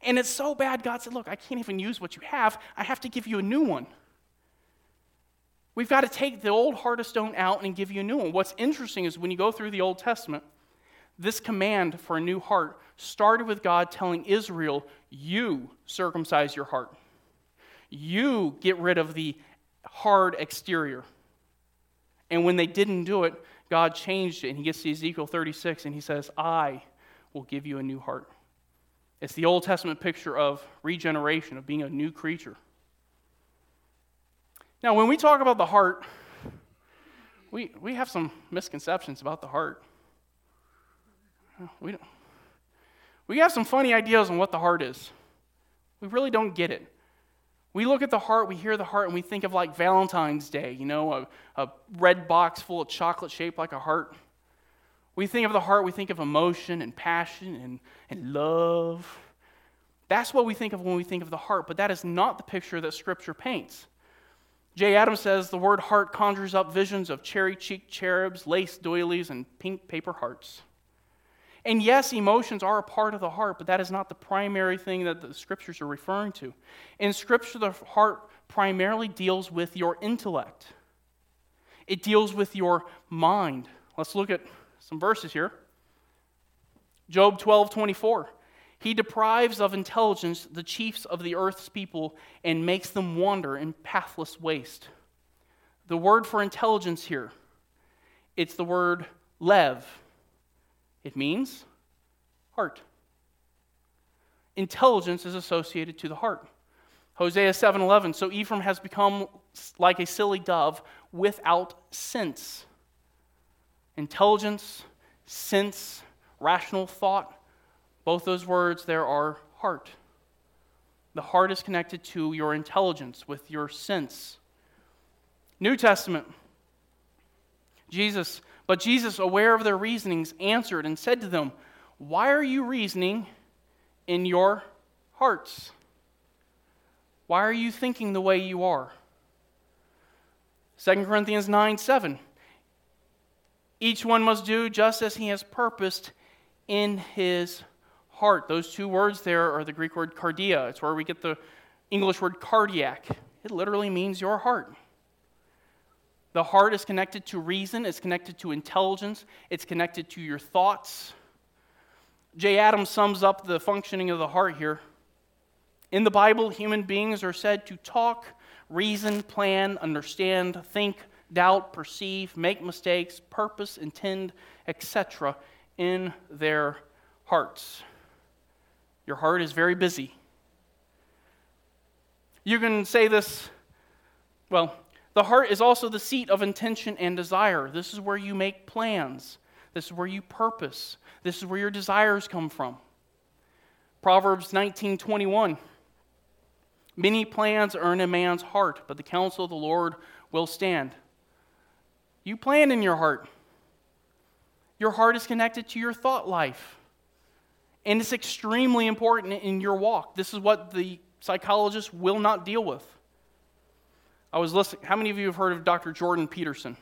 And it's so bad, God said, Look, I can't even use what you have. I have to give you a new one. We've got to take the old heart of stone out and give you a new one. What's interesting is when you go through the Old Testament, this command for a new heart started with God telling Israel, You circumcise your heart. You get rid of the hard exterior. And when they didn't do it, God changed it. And he gets to Ezekiel 36 and he says, I will give you a new heart. It's the Old Testament picture of regeneration, of being a new creature. Now, when we talk about the heart, we, we have some misconceptions about the heart. Uh, we, don't, we have some funny ideas on what the heart is. We really don't get it. We look at the heart, we hear the heart, and we think of like Valentine's Day, you know, a, a red box full of chocolate shaped like a heart. We think of the heart, we think of emotion and passion and, and love. That's what we think of when we think of the heart, but that is not the picture that Scripture paints. Jay Adams says the word heart conjures up visions of cherry cheeked cherubs, lace doilies, and pink paper hearts. And yes, emotions are a part of the heart, but that is not the primary thing that the scriptures are referring to. In scripture, the heart primarily deals with your intellect, it deals with your mind. Let's look at some verses here. Job 12 24. He deprives of intelligence the chiefs of the earth's people and makes them wander in pathless waste. The word for intelligence here, it's the word lev. It means heart. Intelligence is associated to the heart. Hosea 7:11 So Ephraim has become like a silly dove without sense. Intelligence, sense, rational thought both those words there are heart. The heart is connected to your intelligence, with your sense. New Testament. Jesus, but Jesus, aware of their reasonings, answered and said to them, Why are you reasoning in your hearts? Why are you thinking the way you are? 2 Corinthians 9 7. Each one must do just as he has purposed in his heart. Those two words there are the Greek word cardia. It's where we get the English word cardiac. It literally means your heart. The heart is connected to reason, it's connected to intelligence, it's connected to your thoughts. Jay Adams sums up the functioning of the heart here. In the Bible, human beings are said to talk, reason, plan, understand, think, doubt, perceive, make mistakes, purpose, intend, etc. in their hearts. Your heart is very busy. You can say this, well, the heart is also the seat of intention and desire. This is where you make plans. This is where you purpose. This is where your desires come from. Proverbs 19:21 Many plans are in a man's heart, but the counsel of the Lord will stand. You plan in your heart. Your heart is connected to your thought life. And it's extremely important in your walk. This is what the psychologist will not deal with. I was listening. How many of you have heard of Dr. Jordan Peterson?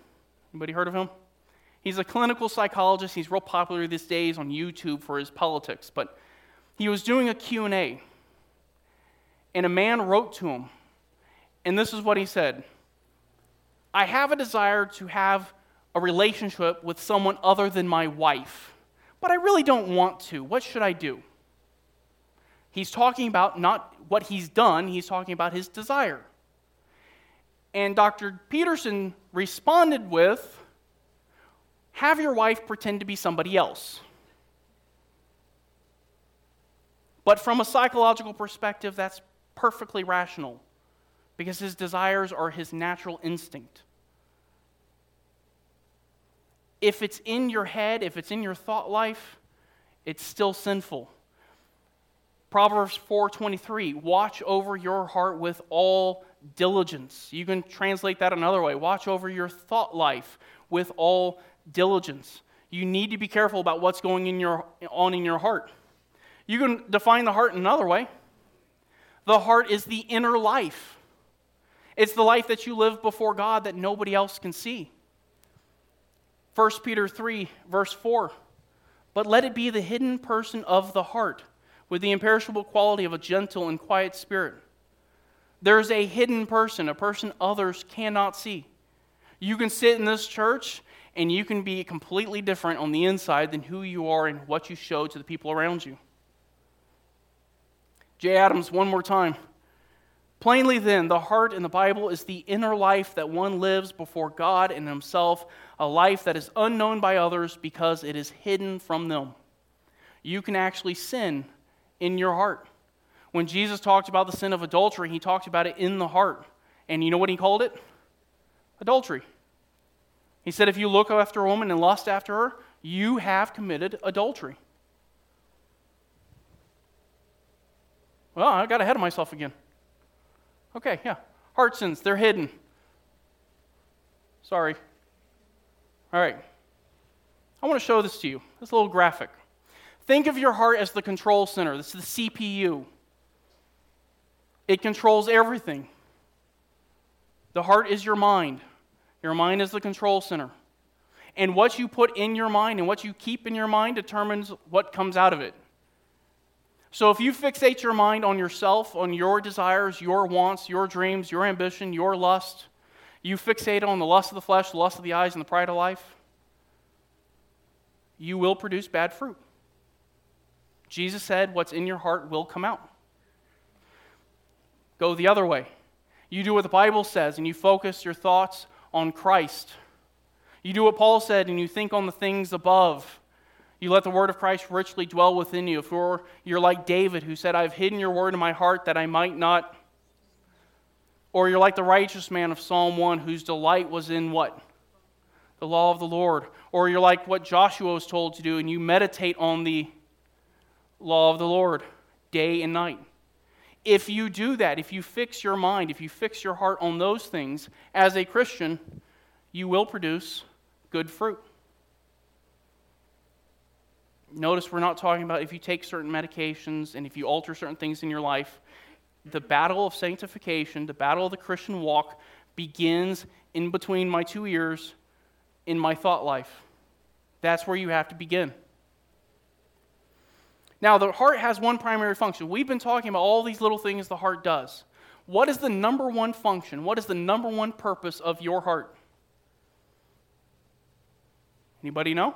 Anybody heard of him? He's a clinical psychologist. He's real popular these days on YouTube for his politics. But he was doing a Q&A, and a man wrote to him, and this is what he said. I have a desire to have a relationship with someone other than my wife but I really don't want to. What should I do? He's talking about not what he's done, he's talking about his desire. And Dr. Peterson responded with have your wife pretend to be somebody else. But from a psychological perspective, that's perfectly rational because his desires are his natural instinct if it's in your head, if it's in your thought life, it's still sinful. Proverbs 4:23, watch over your heart with all diligence. You can translate that another way. Watch over your thought life with all diligence. You need to be careful about what's going in your, on in your heart. You can define the heart another way. The heart is the inner life. It's the life that you live before God that nobody else can see. 1 Peter 3, verse 4. But let it be the hidden person of the heart, with the imperishable quality of a gentle and quiet spirit. There's a hidden person, a person others cannot see. You can sit in this church and you can be completely different on the inside than who you are and what you show to the people around you. Jay Adams, one more time. Plainly, then, the heart in the Bible is the inner life that one lives before God and himself, a life that is unknown by others because it is hidden from them. You can actually sin in your heart. When Jesus talked about the sin of adultery, he talked about it in the heart. And you know what he called it? Adultery. He said, if you look after a woman and lust after her, you have committed adultery. Well, I got ahead of myself again. Okay, yeah. Heart sins, they're hidden. Sorry. All right. I want to show this to you. This little graphic. Think of your heart as the control center. This is the CPU. It controls everything. The heart is your mind. Your mind is the control center. And what you put in your mind and what you keep in your mind determines what comes out of it. So if you fixate your mind on yourself, on your desires, your wants, your dreams, your ambition, your lust, you fixate on the lust of the flesh, the lust of the eyes, and the pride of life, you will produce bad fruit. Jesus said, What's in your heart will come out. Go the other way. You do what the Bible says and you focus your thoughts on Christ. You do what Paul said and you think on the things above. You let the word of Christ richly dwell within you. If you're, you're like David, who said, I've hidden your word in my heart that I might not. Or you're like the righteous man of Psalm 1, whose delight was in what? The law of the Lord. Or you're like what Joshua was told to do, and you meditate on the law of the Lord day and night. If you do that, if you fix your mind, if you fix your heart on those things as a Christian, you will produce good fruit. Notice we're not talking about if you take certain medications and if you alter certain things in your life. The battle of sanctification, the battle of the Christian walk, begins in between my two ears in my thought life. That's where you have to begin. Now, the heart has one primary function. We've been talking about all these little things the heart does. What is the number one function? What is the number one purpose of your heart? Anybody know?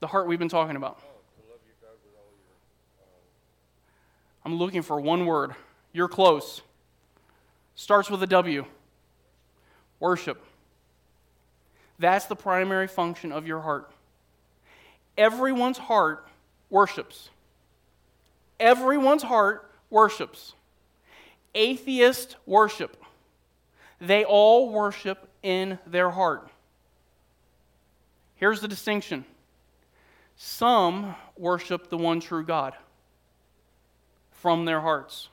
the heart we've been talking about? I'm looking for one word. You're close. Starts with a W. Worship. That's the primary function of your heart. Everyone's heart worships. Everyone's heart worships. Atheists worship. They all worship in their heart. Here's the distinction some worship the one true God from their hearts,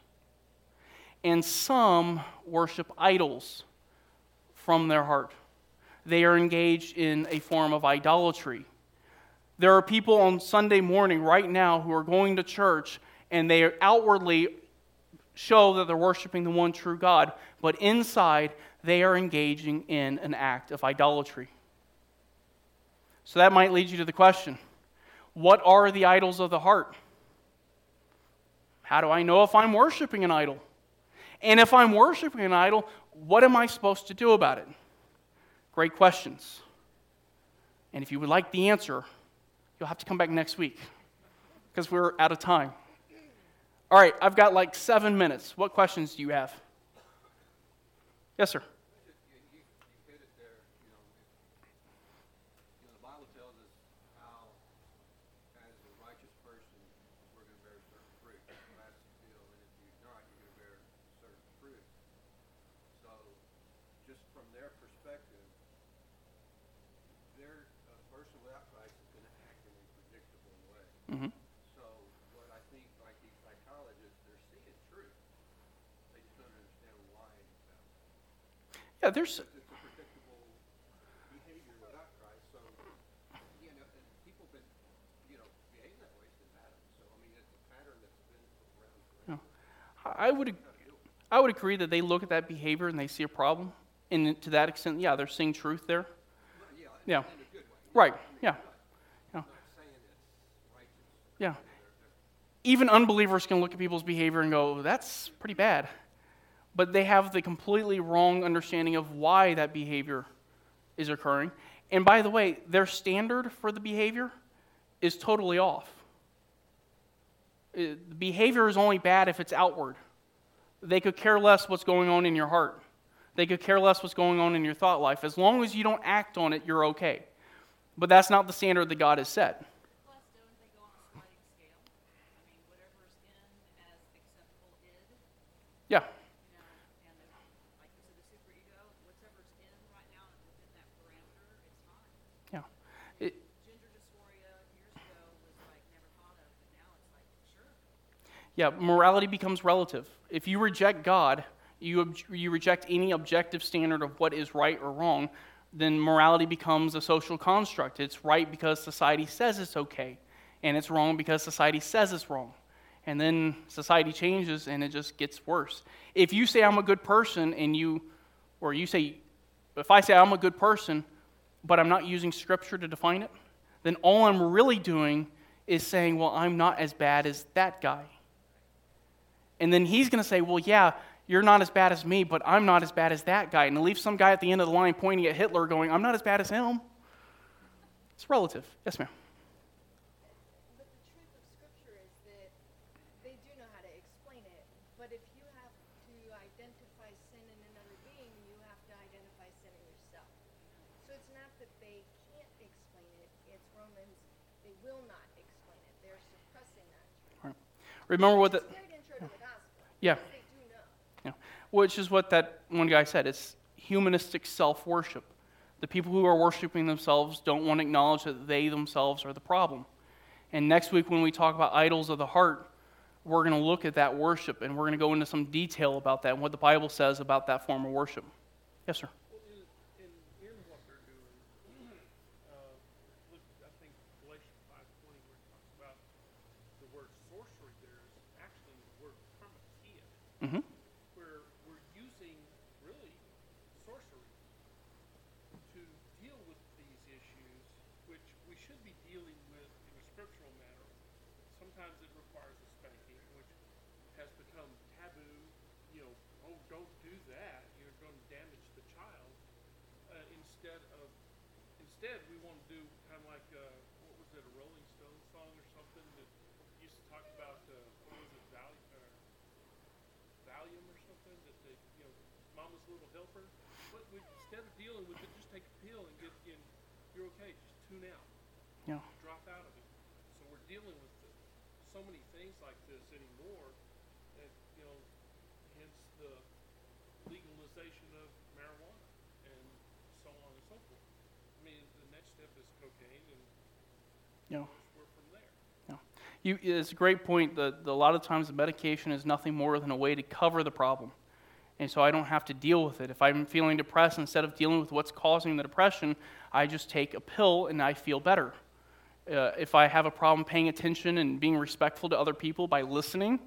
and some worship idols from their heart. They are engaged in a form of idolatry. There are people on Sunday morning right now who are going to church and they outwardly show that they're worshiping the one true God, but inside they are engaging in an act of idolatry. So that might lead you to the question what are the idols of the heart? How do I know if I'm worshiping an idol? And if I'm worshiping an idol, what am I supposed to do about it? Great questions. And if you would like the answer, you'll have to come back next week because we're out of time. All right, I've got like seven minutes. What questions do you have? Yes, sir. person without Christ is going to act in a predictable way. Mhm. So what I think, like these psychologists, they're seeing truth. They just don't understand why. uh, Yeah, there's, It's it's a predictable behavior without Christ, so, you know, and people been, you know, behaving that way since Adam. So, I mean, it's a pattern that's been around forever. I would, I would agree that they look at that behavior and they see a problem. And to that extent, yeah, they're seeing truth there. Yeah, in- Yeah. in a good way. Right, yeah, I'm not saying it's righteous. yeah. Even unbelievers can look at people's behavior and go, that's pretty bad. But they have the completely wrong understanding of why that behavior is occurring. And by the way, their standard for the behavior is totally off. Uh, The behavior is only bad if it's outward. They could care less what's going on in your heart. They could care less what's going on in your thought life. As long as you don't act on it, you're okay. But that's not the standard that God has set. Plus, don't they go on a sliding scale? I mean, whatever's in as acceptable id, Yeah, you know, and if, like you said, the superego, whatever's in right now and within that parameter, it's fine. yeah. It, Gender dysphoria years ago was like never thought of, but now it's like, sure. Yeah, morality becomes relative. If you reject God, you, ob- you reject any objective standard of what is right or wrong, then morality becomes a social construct. It's right because society says it's okay, and it's wrong because society says it's wrong. And then society changes and it just gets worse. If you say I'm a good person and you, or you say, if I say I'm a good person, but I'm not using scripture to define it, then all I'm really doing is saying, well, I'm not as bad as that guy. And then he's going to say, well, yeah, you're not as bad as me, but I'm not as bad as that guy. And leave some guy at the end of the line pointing at Hitler going, I'm not as bad as him. It's relative. Yes, ma'am. But the truth of Scripture is that they do know how to explain it. But if you have to identify sin in another being, you have to identify sin in yourself. So it's not that they can't explain it, it's Romans, they will not explain it. They're suppressing that truth. Remember what the. It's a great intro to the gospel. Yeah. Yeah. Which is what that one guy said. It's humanistic self worship. The people who are worshiping themselves don't want to acknowledge that they themselves are the problem. And next week, when we talk about idols of the heart, we're going to look at that worship and we're going to go into some detail about that and what the Bible says about that form of worship. Yes, sir. Uh, sorcery there is actually the word pharmakia, Mm-hmm. where we're using really sorcery to deal with these issues, which we should be dealing with in a scriptural manner. Sometimes it requires a spanking, which has become taboo. You know, oh, don't do that. You're going to damage the child. Uh, instead of, instead we want to do kind of like uh, what was it, a Rolling Stones song or something that used to talk about uh, what was it, Valium, uh, Valium or they, you know, Mama's Little Helper. But we, instead of dealing with it, just take a pill and get in. You're okay. Just tune out Yeah. drop out of it. So we're dealing with the, so many things like this anymore that, you know, hence the legalization of marijuana and so on and so forth. I mean, the next step is cocaine and Yeah. we're from there. You, it's a great point that a lot of times the medication is nothing more than a way to cover the problem. And so I don't have to deal with it. If I'm feeling depressed, instead of dealing with what's causing the depression, I just take a pill and I feel better. Uh, if I have a problem paying attention and being respectful to other people by listening,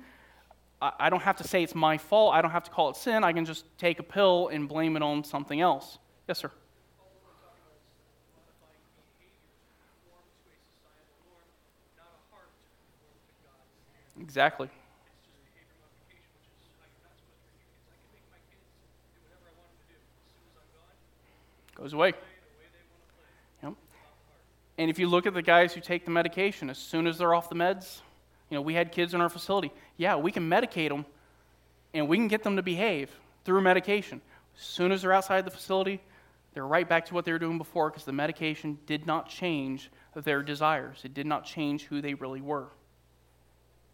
I, I don't have to say it's my fault. I don't have to call it sin. I can just take a pill and blame it on something else. Yes, sir. modifying behaviors to conform to a societal norm, not a heart to conform to God's standard. Exactly. It's just behavior modification, which is like you're not supposed to repeat kids. I can make my kids do whatever I want them to do. As soon as I'm gone, Goes away. Yep. And if you look at the guys who take the medication, as soon as they're off the meds, you know, we had kids in our facility. Yeah, we can medicate them and we can get them to behave through medication. As soon as they're outside the facility, they're right back to what they were doing before because the medication did not change their desires. It did not change who they really were.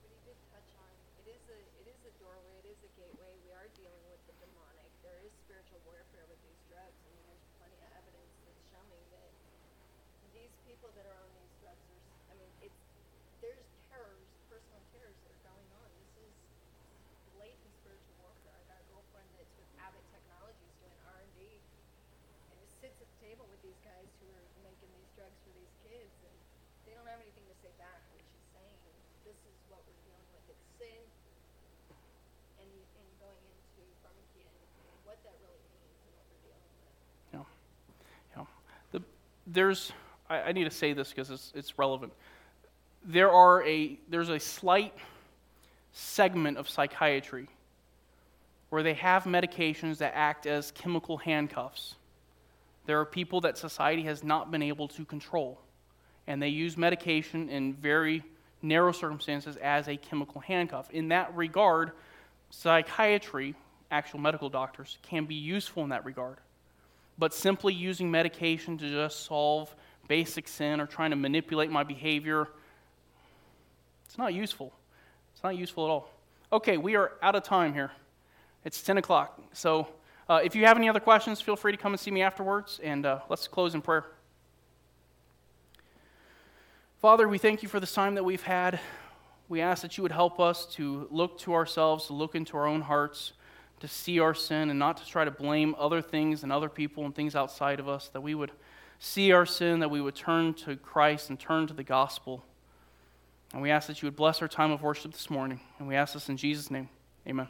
But he did touch on, it is a, it is a doorway, it is a gateway. We are dealing with the demonic. There is spiritual warfare with these drugs. I mean, there's plenty of evidence that's showing that these people that are on these drugs are, s- I mean, it's, there's table with these guys who are making these drugs for these kids, and they don't have anything to say back, which is saying, this is what we're dealing with, it's sin, and, and going into pharmacy and what that really means and what we're dealing with. Yeah. Yeah. The, there's, I, I need to say this because it's, it's relevant. There are a, there's a slight segment of psychiatry where they have medications that act as chemical handcuffs. There are people that society has not been able to control, and they use medication in very narrow circumstances as a chemical handcuff. In that regard, psychiatry, actual medical doctors, can be useful in that regard but simply using medication to just solve basic sin or trying to manipulate my behavior, it's not useful. It's not useful at all. Okay, we are out of time here. It's 10 o'clock. So uh, if you have any other questions, feel free to come and see me afterwards, and uh, let's close in prayer. Father, we thank you for this time that we've had. We ask that you would help us to look to ourselves, to look into our own hearts to see our sin and not to try to blame other things and other people and things outside of us, that we would see our sin, that we would turn to Christ and turn to the gospel. And we ask that you would bless our time of worship this morning. And we ask this in Jesus' name. Amen.